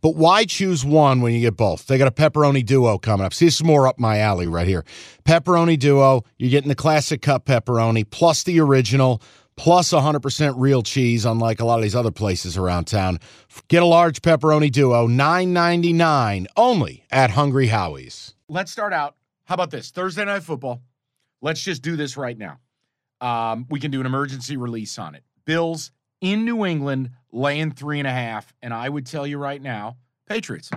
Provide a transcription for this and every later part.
But why choose one when you get both? They got a pepperoni duo coming up. See, this is more up my alley right here. Pepperoni duo, you're getting the classic cup pepperoni plus the original plus 100% real cheese, unlike a lot of these other places around town. Get a large pepperoni duo, $9.99 only at Hungry Howie's. Let's start out. How about this? Thursday night football. Let's just do this right now. Um, we can do an emergency release on it. Bills in New England laying three and a half. And I would tell you right now, Patriots,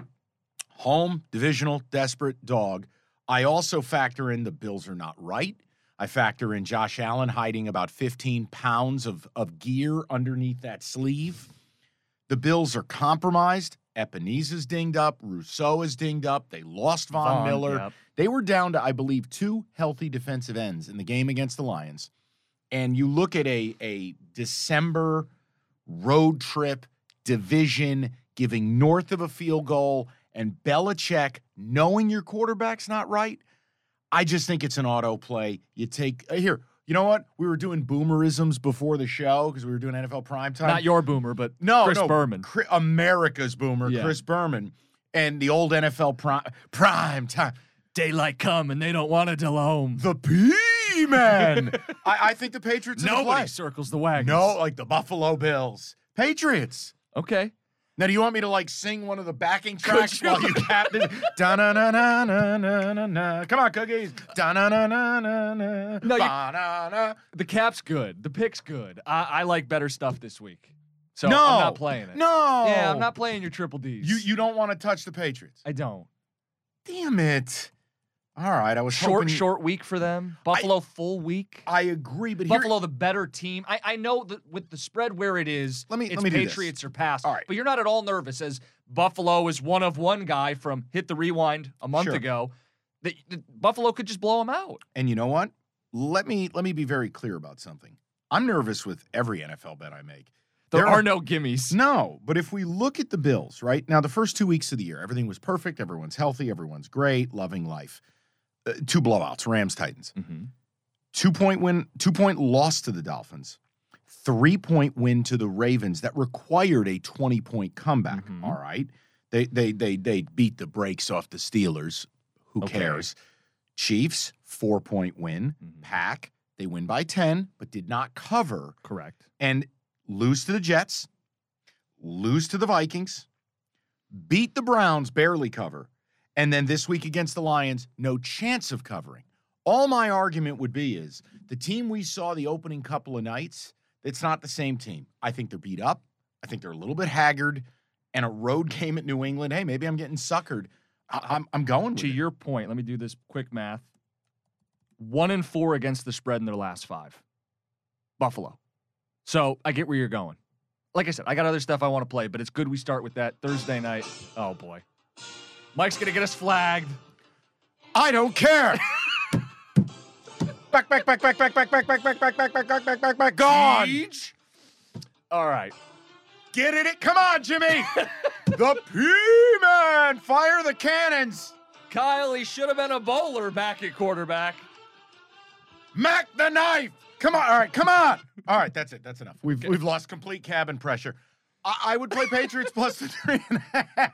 home, divisional, desperate dog. I also factor in the Bills are not right. I factor in Josh Allen hiding about 15 pounds of, of gear underneath that sleeve. The Bills are compromised. Epenesa dinged up. Rousseau is dinged up. They lost Von, Von, Miller. yep. They were down to, I believe, two healthy defensive ends in the game against the Lions. And you look at a, a December road trip division giving north of a field goal and Belichick knowing your quarterback's not right. I just think it's an auto play. You take uh, here. You know what? We were doing boomerisms before the show because we were doing NFL primetime. Not your boomer, but no, Chris no, Berman. Chri- America's boomer, Yeah. Chris Berman, and the old NFL prime prime time. Daylight come and they don't want to till home. The P man. I, I think the Patriots. are the Nobody play. circles the wagons. No, like the Buffalo Bills, Patriots. Okay. Now, do you want me to like sing one of the backing tracks you? while you cap this? Da na na na na na na na. Come on, cookies. Da na na na na na. No, you- Ba-na-na. The cap's good. The pick's good. I, I like better stuff this week. So no, I'm not playing it. No. Yeah, I'm not playing your triple D's. You you don't want to touch the Patriots. I don't. Damn it. All right, I was Short, you- short week for them. Buffalo full week. I agree, but here, Buffalo the better team. I, I know that with the spread where it is, Let me- it's let me. Patriots are pass. All right. But you're not at all nervous as Buffalo is one of one guy from hit the rewind a month Sure. ago. That that Buffalo could just blow them out. and you know what? Let me let me be very clear about something. I'm nervous with every NFL bet I make. There, There are are- no gimmies. No, but if we look at the Bills, right now, the first two weeks of the year, everything was perfect. Everyone's healthy. Everyone's great, loving life. Uh, two blowouts: Rams, Titans. Mhm. Two point win, two point loss to the Dolphins. Three point win to the Ravens that required a twenty point comeback. Mhm. All right, they they they they beat the brakes off the Steelers. Who Okay. cares? Chiefs four point win. Mhm. Pack they win by ten, but did not cover Correct. and lose to the Jets, lose to the Vikings, beat the Browns, barely cover, and then this week against the Lions, no chance of covering. All my argument would be is the team we saw the opening couple of nights, it's not the same team. I think they're beat up. I think they're a little bit haggard. And a road game at New England, hey, maybe I'm getting suckered. I, I'm, I'm going To it. your point, let me do this quick math. One and four against the spread in their last five. Buffalo. So I get where you're going. Like I said, I got other stuff I want to play, but it's good we start with that Thursday night. Oh boy. Mike's gonna get us flagged. I don't care. back, back, back, back, back, back, back, back, back, back, back, back, back, back, back, back, gone. Siege? All right. Get in it. Come on, Jimmy. the P-Man. Fire the cannons. Kyle, he should have been a bowler back at quarterback. Mac the knife. Come on. All right. Come on. All right. That's it. That's enough. We've we've lost complete cabin pressure. I, I would play Patriots plus the three and a half.